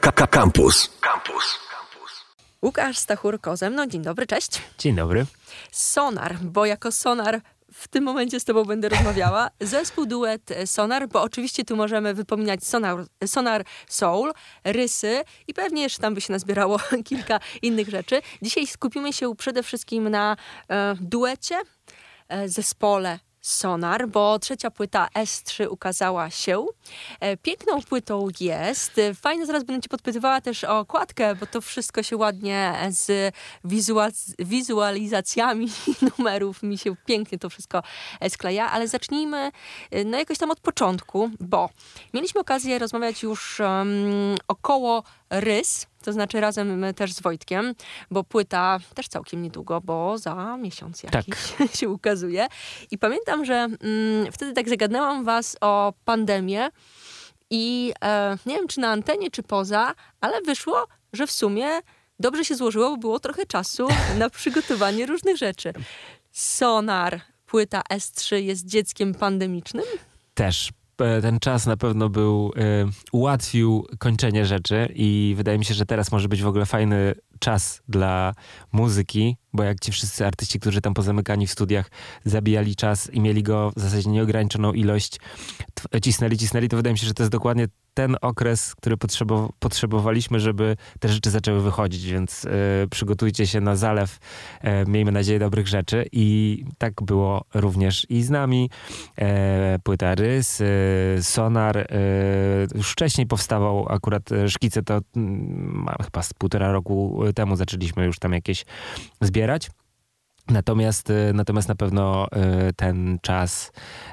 Campus. Campus. Łukasz Stachurko ze mną. Dzień dobry, cześć. Dzień dobry. Sonar, bo jako Sonar w tym momencie z tobą będę rozmawiała. Zespół duet Sonar, bo oczywiście tu możemy wypominać Sonar, Sonar Soul, Rysy i pewnie jeszcze tam by się nazbierało kilka innych rzeczy. Dzisiaj skupimy się przede wszystkim na e, duecie, e, zespole Sonar, bo trzecia płyta S3 ukazała się. E, piękną płytą jest. Fajnie, zaraz będę cię podpytywała też o okładkę, bo to wszystko się ładnie z wizualizacjami numerów mi się pięknie to wszystko skleja, ale zacznijmy e, no jakoś tam od początku, bo mieliśmy okazję rozmawiać już um, około rys, to znaczy razem też z Wojtkiem, bo płyta też całkiem niedługo, bo za miesiąc jakiś tak. się ukazuje. I pamiętam, że mm, wtedy tak zagadnęłam was o pandemię i e, nie wiem, czy na antenie, czy poza, ale wyszło, że w sumie dobrze się złożyło, bo było trochę czasu na przygotowanie różnych rzeczy. Sonar, płyta S3 jest dzieckiem pandemicznym? Też ten czas na pewno był, y, ułatwił kończenie rzeczy i wydaje mi się, że teraz może być w ogóle fajny czas dla muzyki, bo jak ci wszyscy artyści, którzy tam pozamykani w studiach zabijali czas i mieli go w zasadzie nieograniczoną ilość, cisnęli, cisnęli, to wydaje mi się, że to jest dokładnie ten okres, który potrzebow potrzebowaliśmy, żeby te rzeczy zaczęły wychodzić, więc y, przygotujcie się na zalew, y, miejmy nadzieję, dobrych rzeczy i tak było również i z nami. E, płyta Rys, y, Sonar, już wcześniej powstawał akurat szkice, to mm, chyba z półtora roku temu zaczęliśmy już tam jakieś zbierać. Natomiast, y, natomiast na pewno y, ten czas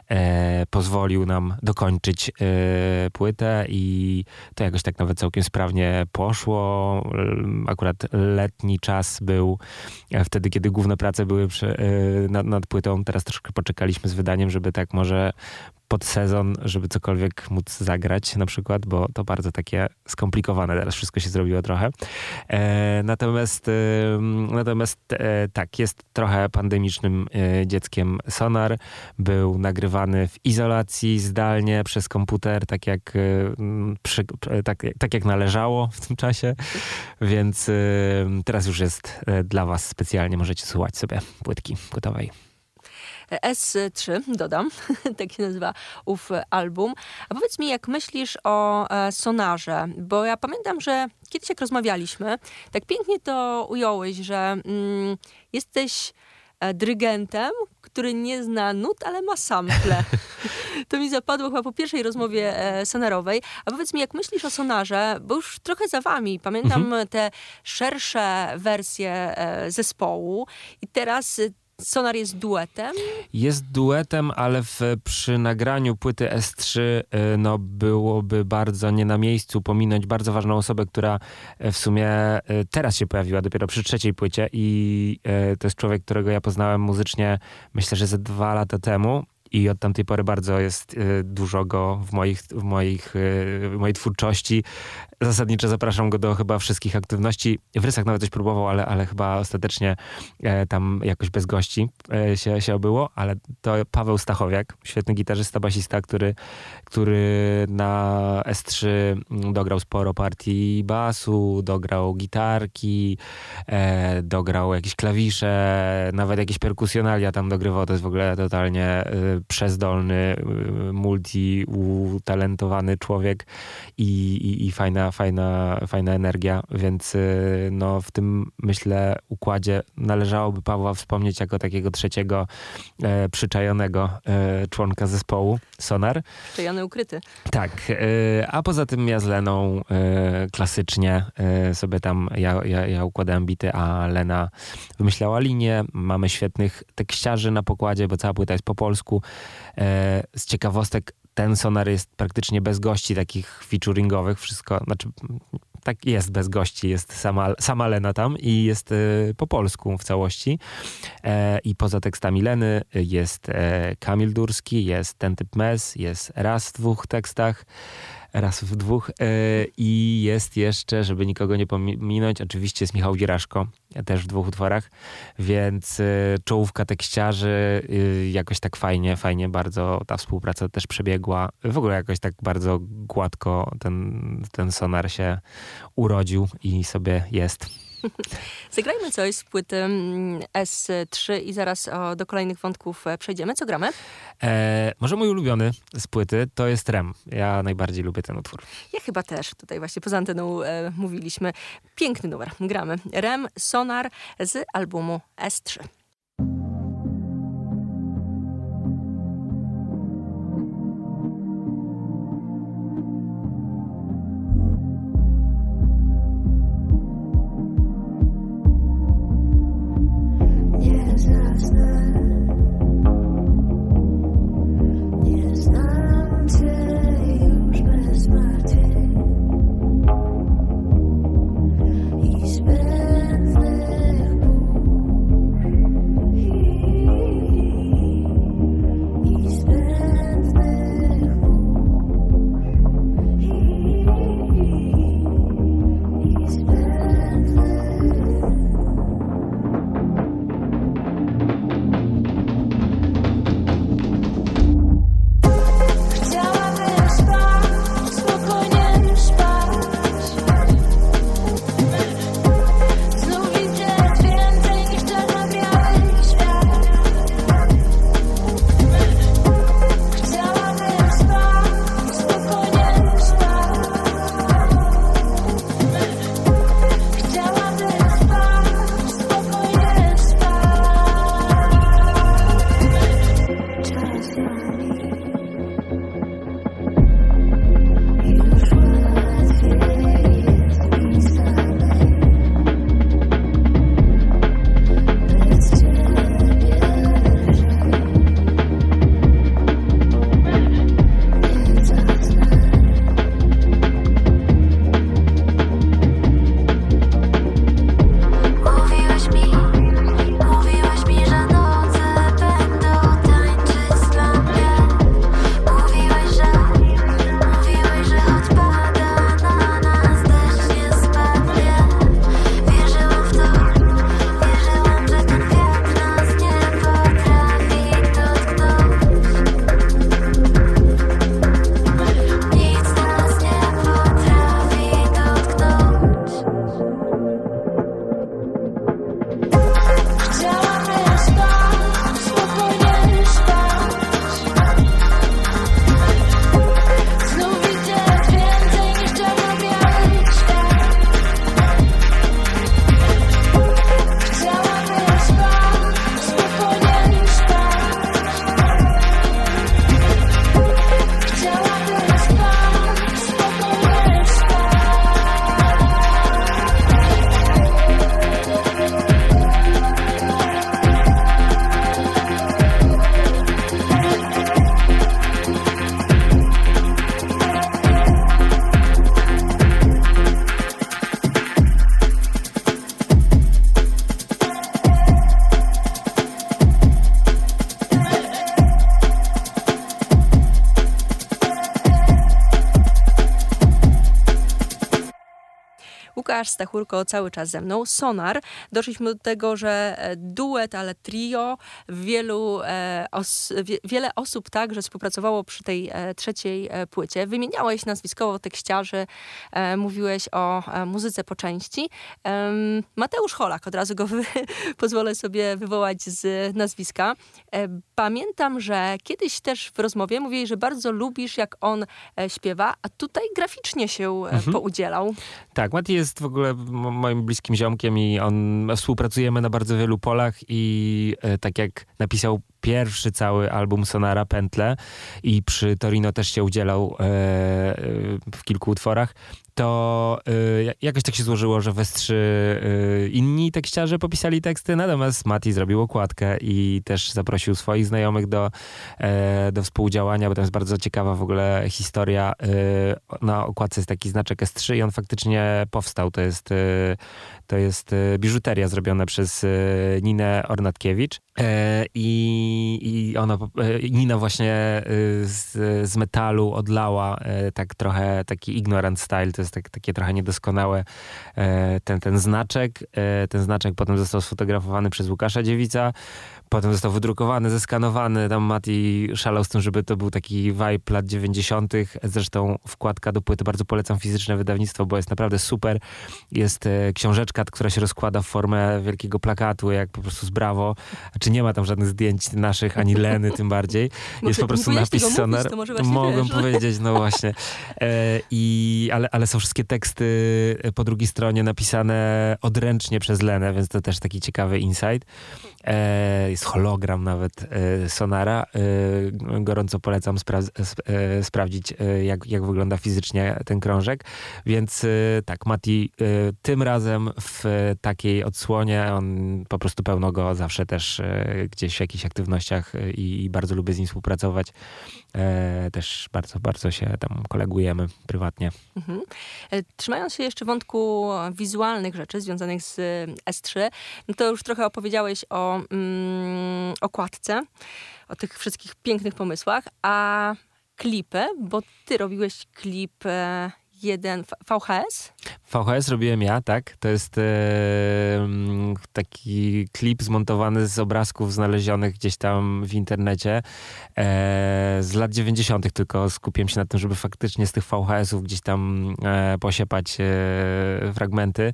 e, pozwolił nam dokończyć e, płytę i to jakoś tak nawet całkiem sprawnie poszło. Akurat letni czas był e, wtedy, kiedy główne prace były nad, nad płytą. Teraz troszkę poczekaliśmy z wydaniem, żeby tak może pod sezon, żeby cokolwiek móc zagrać na przykład, bo to bardzo takie skomplikowane teraz wszystko się zrobiło trochę. E, natomiast e, natomiast e, tak, jest trochę pandemicznym e, dzieckiem Sonar. Był nagrywany w izolacji zdalnie przez komputer, tak jak, e, przy, tak, tak jak należało w tym czasie, więc e, teraz już jest dla was specjalnie, możecie słuchać sobie płytki gotowej. S3, dodam, tak się nazywa ów album. A powiedz mi, jak myślisz o e, sonarze, bo ja pamiętam, że kiedyś jak rozmawialiśmy, tak pięknie to ująłeś, że mm, jesteś e, dyrygentem, który nie zna nut, ale ma sample. To mi zapadło chyba po pierwszej rozmowie e, sonarowej. A powiedz mi, jak myślisz o sonarze, bo już trochę za wami. Pamiętam mhm. te szersze wersje e, zespołu i teraz Sonar jest duetem? Jest duetem, ale w, przy nagraniu płyty S3 y, no, byłoby bardzo nie na miejscu pominąć bardzo ważną osobę, która y, w sumie y, teraz się pojawiła dopiero przy trzeciej płycie i to jest człowiek, którego ja poznałem muzycznie myślę, że ze dwa lata temu i od tamtej pory bardzo jest dużo go w, moich, w, moich, w mojej twórczości zasadniczo zapraszam go do chyba wszystkich aktywności. W rysach nawet coś próbował, ale, ale chyba ostatecznie e, tam jakoś bez gości e, się, się obyło, ale to Paweł Stachowiak, świetny gitarzysta, basista, który, który na S3 dograł sporo partii basu, dograł gitarki, e, dograł jakieś klawisze, nawet jakieś perkusjonalia tam dogrywał. To jest w ogóle totalnie e, przezdolny, e, multi utalentowany człowiek i, i, i fajna fajna, fajna, energia, więc y, no, w tym myślę układzie należałoby Pawła wspomnieć jako takiego trzeciego e, przyczajonego e, członka zespołu Sonar. Przyczajony ukryty. Tak, e, a poza tym ja z Leną e, klasycznie e, sobie tam, ja, ja, ja układałem bity, a Lena wymyślała linię. Mamy świetnych tekściarzy na pokładzie, bo cała płyta jest po polsku. Z ciekawostek ten sonar jest praktycznie bez gości takich featuringowych, wszystko, znaczy tak jest bez gości, jest sama, sama Lena tam i jest y, po polsku w całości. E, I poza tekstami Leny jest e, Kamil Durski, jest ten typ mes, jest raz w dwóch tekstach. Raz w dwóch. E, I jest jeszcze, żeby nikogo nie pominąć, oczywiście jest Michał Giraszko, też w dwóch utworach, więc e, czołówka tekściarzy e, jakoś tak fajnie, fajnie bardzo ta współpraca też przebiegła. W ogóle jakoś tak bardzo gładko ten, ten sonar się urodził i sobie jest. Zagrajmy coś z płyty mm, S3 i zaraz o, do kolejnych wątków e, przejdziemy. Co gramy? E, może mój ulubiony z płyty to jest Rem. Ja najbardziej lubię ten utwór. Ja chyba też. Tutaj właśnie poza anteną e, mówiliśmy. Piękny numer. Gramy. Rem Sonar z albumu S3. Łukasz Stachurko cały czas ze mną. Sonar. Doszliśmy do tego, że e, duet, ale trio. Wielu, e, os, wie, wiele osób także współpracowało przy tej e, trzeciej płycie. Wymieniałeś nazwiskowo tekściarzy, mówiłeś o muzyce po części. Mateusz Holak, od razu go pozwolę sobie wywołać z nazwiska. pamiętam, że kiedyś też w rozmowie mówiłeś, że bardzo lubisz, jak on śpiewa, a tutaj graficznie się mhm. poudzielał. Tak, Mati jest w ogóle moim bliskim ziomkiem i on współpracujemy na bardzo wielu polach i e, tak jak napisał pierwszy cały album Sonara Pętle i przy Torino też się udzielał e, e w kilku utworach, to y, jakoś tak się złożyło, że we trzy y, inni tekściarze popisali teksty, natomiast Mati zrobił okładkę i też zaprosił swoich znajomych do, y, do współdziałania, bo to jest bardzo ciekawa w ogóle historia. na okładce jest taki znaczek S3 i on faktycznie powstał. To jest, to jest biżuteria zrobiona przez Ninę Ornatkiewicz E, I, I ona, e, Nina właśnie e, z, z metalu odlała tak trochę taki ignorant style, to jest tak, takie trochę niedoskonałe ten, ten znaczek. Ten znaczek potem został sfotografowany przez Łukasza Dziewica, potem został wydrukowany, zeskanowany. Tam Mati szalał z tym, żeby to był taki vibe lat 90. Zresztą wkładka do płyty bardzo polecam fizyczne wydawnictwo, bo jest naprawdę super. Jest książeczka, która się rozkłada w formę wielkiego plakatu, jak po prostu z brawo. Czy nie ma tam żadnych zdjęć naszych, ani Leny tym bardziej. Jest po prostu napis sonar. Mogłem powiedzieć, no właśnie. E, i, ale, ale są wszystkie teksty po drugiej stronie napisane odręcznie przez Lenę, więc to też taki ciekawy insight. E, jest hologram nawet e, Sonara. E, gorąco polecam spra e, sprawdzić, jak, jak wygląda fizycznie ten krążek. Więc tak, Mati tym razem w takiej odsłonie, on po prostu pełno go zawsze też gdzieś w jakichś aktywnościach i, i bardzo lubię z nim współpracować. też bardzo, bardzo się tam kolegujemy prywatnie. Mhm. Trzymając się jeszcze wątku wizualnych rzeczy związanych z S3, no to już trochę opowiedziałeś o mm, okładce, o tych wszystkich pięknych pomysłach, a klipy, bo ty robiłeś klip jeden VHS? VHS robiłem ja, tak. To jest e, taki klip zmontowany z obrazków znalezionych gdzieś tam w internecie e, z lat 90., tylko skupiłem się na tym, żeby faktycznie z tych VHS-ów gdzieś tam e, posiepać e, fragmenty.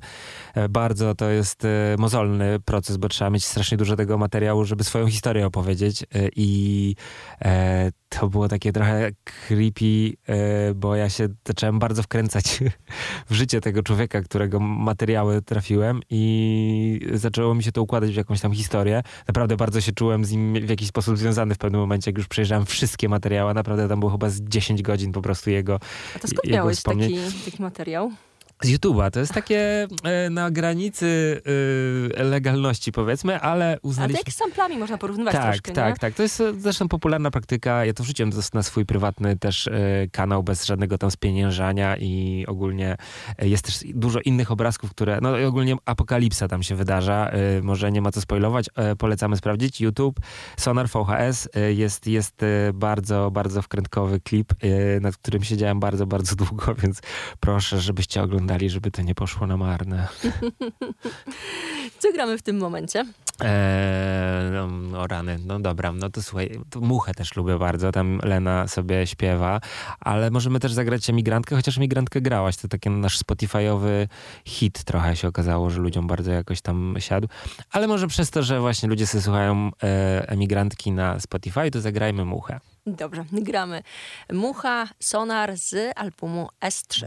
E, bardzo to jest e, mozolny proces, bo trzeba mieć strasznie dużo tego materiału, żeby swoją historię opowiedzieć i to było takie trochę creepy, bo ja się zacząłem bardzo wkręcać w życie tego człowieka, którego materiały trafiłem i zaczęło mi się to układać w jakąś tam historię. Naprawdę bardzo się czułem z nim w jakiś sposób związany w pewnym momencie, jak już przejrzałem wszystkie materiały. Naprawdę tam było chyba z 10 godzin po prostu jego A to skąd miałeś taki, taki materiał? Z YouTube'a. To jest takie e, na granicy e, legalności, powiedzmy, ale uznaliśmy... Ale jak z samplami można porównywać tak, troszkę, Tak, nie? tak. To jest zresztą popularna praktyka. Ja to wrzuciłem na swój prywatny też e, kanał bez żadnego tam spieniężania i ogólnie e, jest też dużo innych obrazków, które... No i ogólnie apokalipsa tam się wydarza. E, może nie ma co spoilować. E, polecamy sprawdzić. YouTube, Sonar VHS. jest jest bardzo, bardzo wkrętkowy klip, nad którym siedziałem bardzo, bardzo długo, więc proszę, żebyście oglądali oglądali, żeby to nie poszło na marne. Co gramy w tym momencie? Eee, no, o rany, no dobra, no to słuchaj, to Muchę też lubię bardzo, tam Lena sobie śpiewa, ale możemy też zagrać Emigrantkę, chociaż Emigrantkę grałaś, to taki nasz Spotify'owy hit trochę się okazało, że ludziom bardzo jakoś tam siadł, ale może przez to, że właśnie ludzie sobie słuchają e, Emigrantki na Spotify, to zagrajmy Muchę. Dobrze, gramy Mucha Sonar z albumu S3.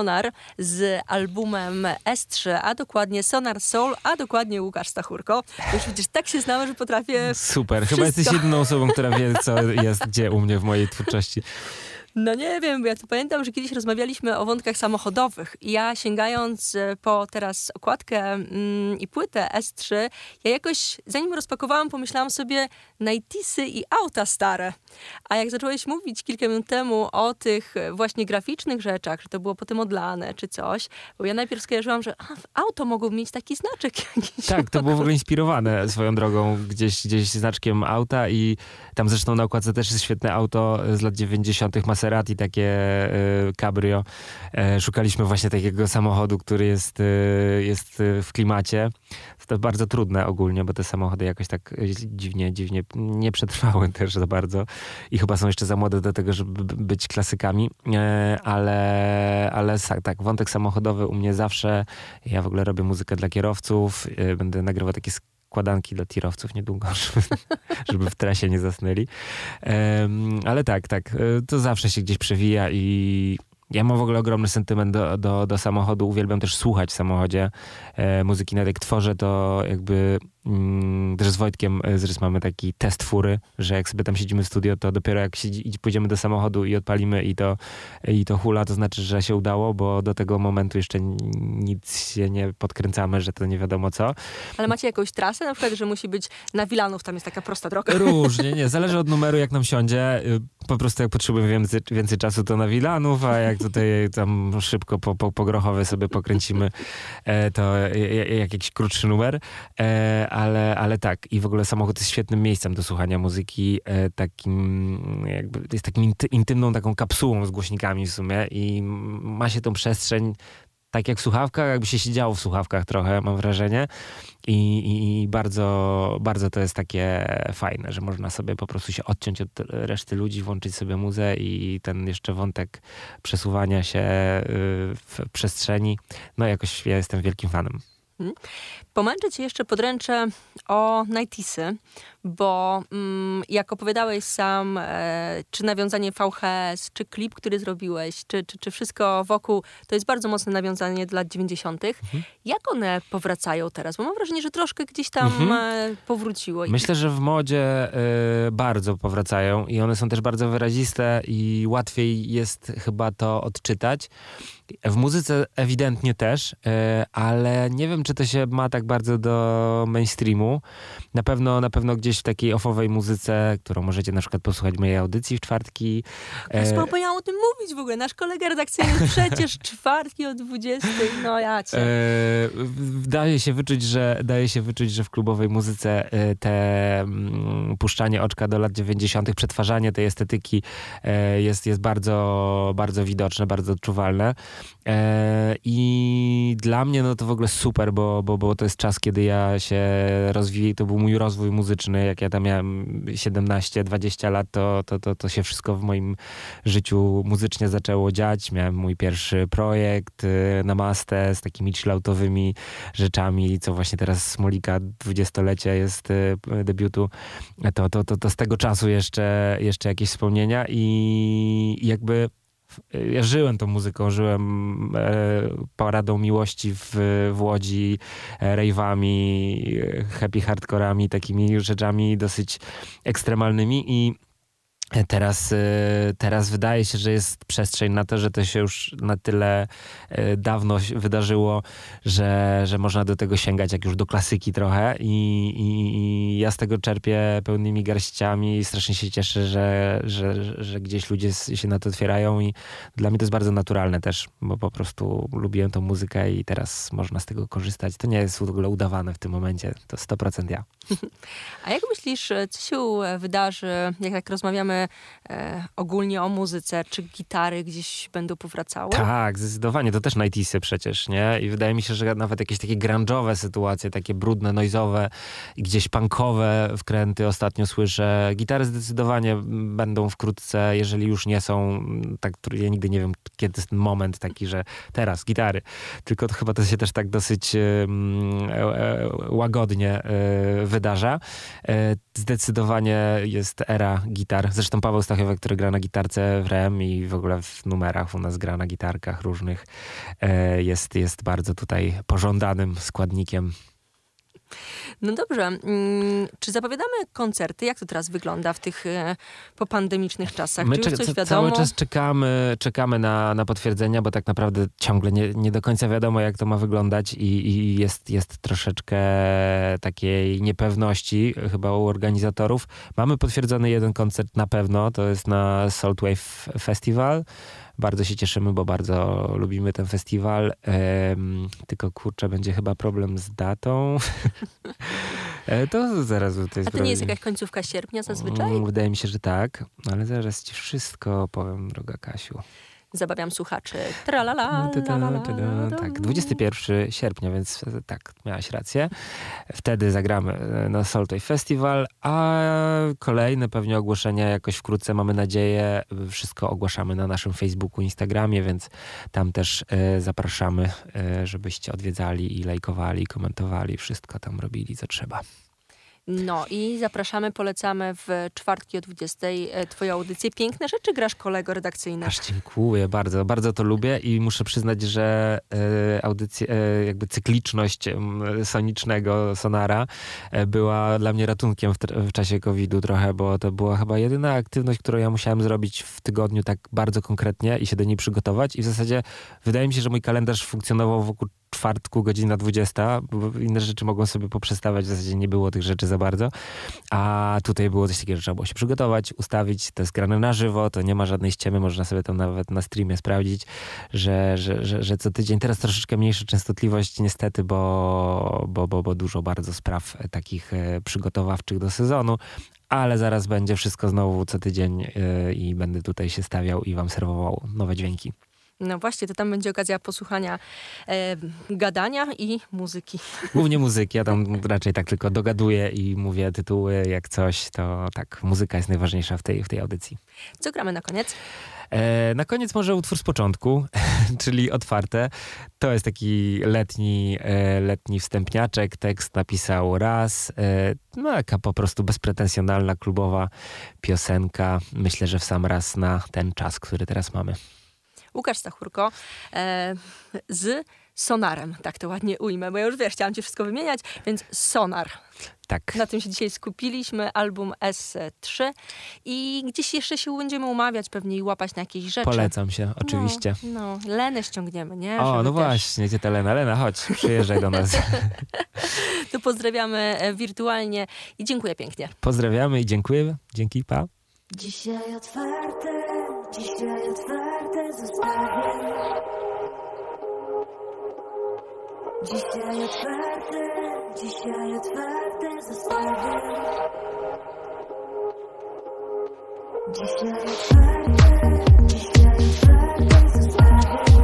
Sonar z albumem S3, a dokładnie Sonar Soul, a dokładnie Łukasz Stachurko. Już widzisz, tak się znamy, że potrafię Super, wszystko. chyba jesteś jedyną osobą, która wie, co jest gdzie u mnie w mojej twórczości. No nie wiem, bo ja tu pamiętam, że kiedyś rozmawialiśmy o wątkach samochodowych i ja sięgając e, po teraz okładkę mm, i płytę S3, ja jakoś, zanim rozpakowałam, pomyślałam sobie Nightisy i auta stare. A jak zacząłeś mówić kilka minut temu o tych właśnie graficznych rzeczach, że to było potem odlane czy coś, bo ja najpierw skojarzyłam, że a, auto mogło mieć taki znaczek jakiś. Tak, to było w ogóle inspirowane swoją drogą gdzieś, gdzieś znaczkiem auta i tam zresztą na okładce też jest świetne auto z lat 90. Maserati, takie y, cabrio. E, szukaliśmy właśnie takiego samochodu, który jest, y, jest y, w klimacie. To bardzo trudne ogólnie, bo te samochody jakoś tak dziwnie, dziwnie nie przetrwały też za bardzo i chyba są jeszcze za młode do tego, żeby być klasykami, e, ale, ale tak, wątek samochodowy u mnie zawsze, ja w ogóle robię muzykę dla kierowców, będę nagrywał takie składanki dla tirowców niedługo, żeby, żeby w trasie nie zasnęli. Em, ale tak, tak, e, to zawsze się gdzieś przewija i ja mam w ogóle ogromny sentyment do, do, do samochodu. Uwielbiam też słuchać w samochodzie e, muzyki. Nawet jak tworzę, to jakby też z Wojtkiem e, z Rys mamy taki test fury, że jak sobie tam siedzimy w studio, to dopiero jak siedzi, pójdziemy do samochodu i odpalimy i to, i to hula, to znaczy, że się udało, bo do tego momentu jeszcze nic się nie podkręcamy, że to nie wiadomo co. Ale macie jakąś trasę, na przykład, że musi być na Wilanów, tam jest taka prosta droga. Różnie, nie, zależy od numeru, jak nam siądzie. Y, Po prostu jak potrzebujemy więcej, więcej czasu, to na Wilanów, a jak tutaj tam szybko po, po, po Grochowie sobie pokręcimy, e, to e, e, jak jakiś krótszy numer. Ale, ale tak, i w ogóle samochód jest świetnym miejscem do słuchania muzyki, e, takim jakby, jest takim inty, intymną taką kapsułą z głośnikami w sumie i ma się tą przestrzeń tak jak w słuchawkach, jakby się siedziało w słuchawkach trochę, mam wrażenie. I, i, I bardzo, bardzo to jest takie fajne, że można sobie po prostu się odciąć od reszty ludzi, włączyć sobie muzę i ten jeszcze wątek przesuwania się y, w przestrzeni. No jakoś ja jestem wielkim fanem. Pomęczę cię jeszcze podręczę o Nightisy, bo mm, jak opowiadałeś sam, e, czy nawiązanie VHS, czy klip, który zrobiłeś, czy, czy, czy wszystko wokół, to jest bardzo mocne nawiązanie do lat 90. Jak one powracają teraz? Bo mam wrażenie, że troszkę gdzieś tam Mhm. e, powróciło. Myślę, że w modzie y, bardzo powracają i one są też bardzo wyraziste i łatwiej jest chyba to odczytać. W muzyce ewidentnie też, y, ale nie wiem, czy to się ma tak bardzo do mainstreamu. Na pewno, na pewno gdzieś w takiej ofowej muzyce, którą możecie na przykład posłuchać mojej audycji w czwartki. Ja e, o tym mówić w ogóle. Nasz kolega redakcyjny przecież czwartki o 20. No ja cię. E, daje się wyczuć, że daje się wyczuć, że w klubowej muzyce e, te mm, puszczanie oczka do lat 90., przetwarzanie tej estetyki e, jest, jest bardzo, bardzo widoczne, bardzo odczuwalne. E, I dla mnie no to w ogóle super, bo, bo, bo to jest czas, kiedy ja się rozwijam, to był mój rozwój muzyczny, jak ja tam miałem 17-20 lat, to, to, to, to się wszystko w moim życiu muzycznie zaczęło dziać. Miałem mój pierwszy projekt y, na mastę z takimi chilloutowymi rzeczami, co właśnie teraz Smolika, dwudziestolecie jest y, debiutu. To, to, to, to z tego czasu jeszcze, jeszcze jakieś wspomnienia i jakby ja żyłem tą muzyką, żyłem e, paradą miłości w, w Łodzi, e, rave'ami, e, happy hardcorami, takimi rzeczami dosyć ekstremalnymi i Teraz, y, teraz wydaje się, że jest przestrzeń na to, że to się już na tyle y, dawno wydarzyło, że, że można do tego sięgać jak już do klasyki trochę i, i, i ja z tego czerpię pełnymi garściami i strasznie się cieszę, że, że, że- gdzieś ludzie się na to otwierają i dla mnie to jest bardzo naturalne też, bo po prostu lubiłem tą muzykę i teraz można z tego korzystać. To nie jest w ogóle udawane w tym momencie, to 100% ja. A jak myślisz, co się wydarzy, jak tak rozmawiamy e, ogólnie o muzyce, czy gitary gdzieś będą powracały? Tak, zdecydowanie. To też 90 przecież, nie? I wydaje mi się, że nawet jakieś takie grunge'owe sytuacje, takie brudne, noizowe, gdzieś punkowe wkręty ostatnio słyszę. Gitary zdecydowanie będą wkrótce, jeżeli już nie są, mm, tak, ja nigdy nie wiem, kiedy jest moment taki, że teraz gitary. Tylko to chyba to się też tak dosyć e, e, łagodnie e, wydarza. Zdecydowanie jest era gitar. Zresztą Paweł Stachowiak, który gra na gitarce w REM i w ogóle w numerach u nas gra na gitarkach różnych, e, jest, jest bardzo tutaj pożądanym składnikiem no dobrze. Mm, czy zapowiadamy koncerty? Jak to teraz wygląda w tych e, popandemicznych czasach? My czy już coś wiadomo? cały czas czekamy, czekamy na, na potwierdzenia, bo tak naprawdę ciągle nie, nie do końca wiadomo, jak to ma wyglądać i, i jest, jest troszeczkę takiej niepewności chyba u organizatorów. Mamy potwierdzony jeden koncert na pewno, to jest na Salt Wave Festival. Bardzo się cieszymy, bo bardzo lubimy ten festiwal. Em, tylko kurczę, będzie chyba problem z datą. E, to zaraz to jest A to nie problem. jest jakaś końcówka sierpnia zazwyczaj? Mm, Wydaje mi się, że tak, ale zaraz ci wszystko powiem, droga Kasiu. Zabawiam słuchaczy. Tralala, Ta-da, lalala, ta-da, Tak, 21 sierpnia, więc e, tak, miałaś rację. Wtedy zagramy e, na Soltoj Festival, a kolejne pewnie ogłoszenia jakoś wkrótce, mamy nadzieję. Wszystko ogłaszamy na naszym Facebooku, Instagramie, więc tam też e, zapraszamy, żebyście odwiedzali i lajkowali, komentowali, wszystko tam robili, co trzeba. No i zapraszamy, polecamy w czwartki o 20 e, twoją audycję. Piękne rzeczy grasz kolego redakcyjne. Aż dziękuję bardzo, bardzo to lubię i muszę przyznać, że e, audycje, e, jakby cykliczność sonicznego sonara była dla mnie ratunkiem w, w czasie COVID-u trochę, bo to była chyba jedyna aktywność, którą ja musiałem zrobić w tygodniu tak bardzo konkretnie i się do niej przygotować i w zasadzie wydaje mi się, że mój kalendarz funkcjonował wokół czwartku, godzina 20, bo inne rzeczy mogą sobie poprzestawać, w zasadzie nie było tych rzeczy za bardzo, a tutaj było coś takiego, że trzeba było się przygotować, ustawić, to jest grane na żywo, to nie ma żadnej ściemy, można sobie tam nawet na streamie sprawdzić, że, że, że, że co tydzień, teraz troszeczkę mniejsza częstotliwość niestety, bo, bo, bo, bo dużo bardzo spraw takich e, przygotowawczych do sezonu, ale zaraz będzie wszystko znowu co tydzień e, i będę tutaj się stawiał i wam serwował nowe dźwięki. No właśnie, to tam będzie okazja posłuchania e, gadania i muzyki. Głównie muzyki, ja tam raczej tak tylko dogaduję i mówię tytuły, jak coś, to tak, muzyka jest najważniejsza w tej, w tej audycji. Co gramy na koniec? E, na koniec może utwór z początku, czyli otwarte. To jest taki letni, e, letni wstępniaczek. Tekst napisał raz. E, no, taka po prostu bezpretensjonalna, klubowa piosenka. Myślę, że w sam raz na ten czas, który teraz mamy. Łukasz Stachurko e, z Sonarem, tak to ładnie ujmę, bo ja już wiesz, chciałam ci wszystko wymieniać, więc Sonar. Tak. Na tym się dzisiaj skupiliśmy, album S3 i gdzieś jeszcze się będziemy umawiać pewnie i łapać na jakieś rzeczy. Polecam się, oczywiście. No, no Lenę ściągniemy, nie? O, Żeby no też- właśnie, gdzie ta Lena? Lena, chodź, przyjeżdżaj do nas. To pozdrawiamy e, wirtualnie i dziękuję pięknie. Pozdrawiamy i dziękuję. Dzięki, pa. Dzisiaj otwarte, dzisiaj otwarte zostawię. Dzisiaj otwarte, dzisiaj otwarte zostawię. Dzisiaj otwarte, dzisiaj otwarte zostawię.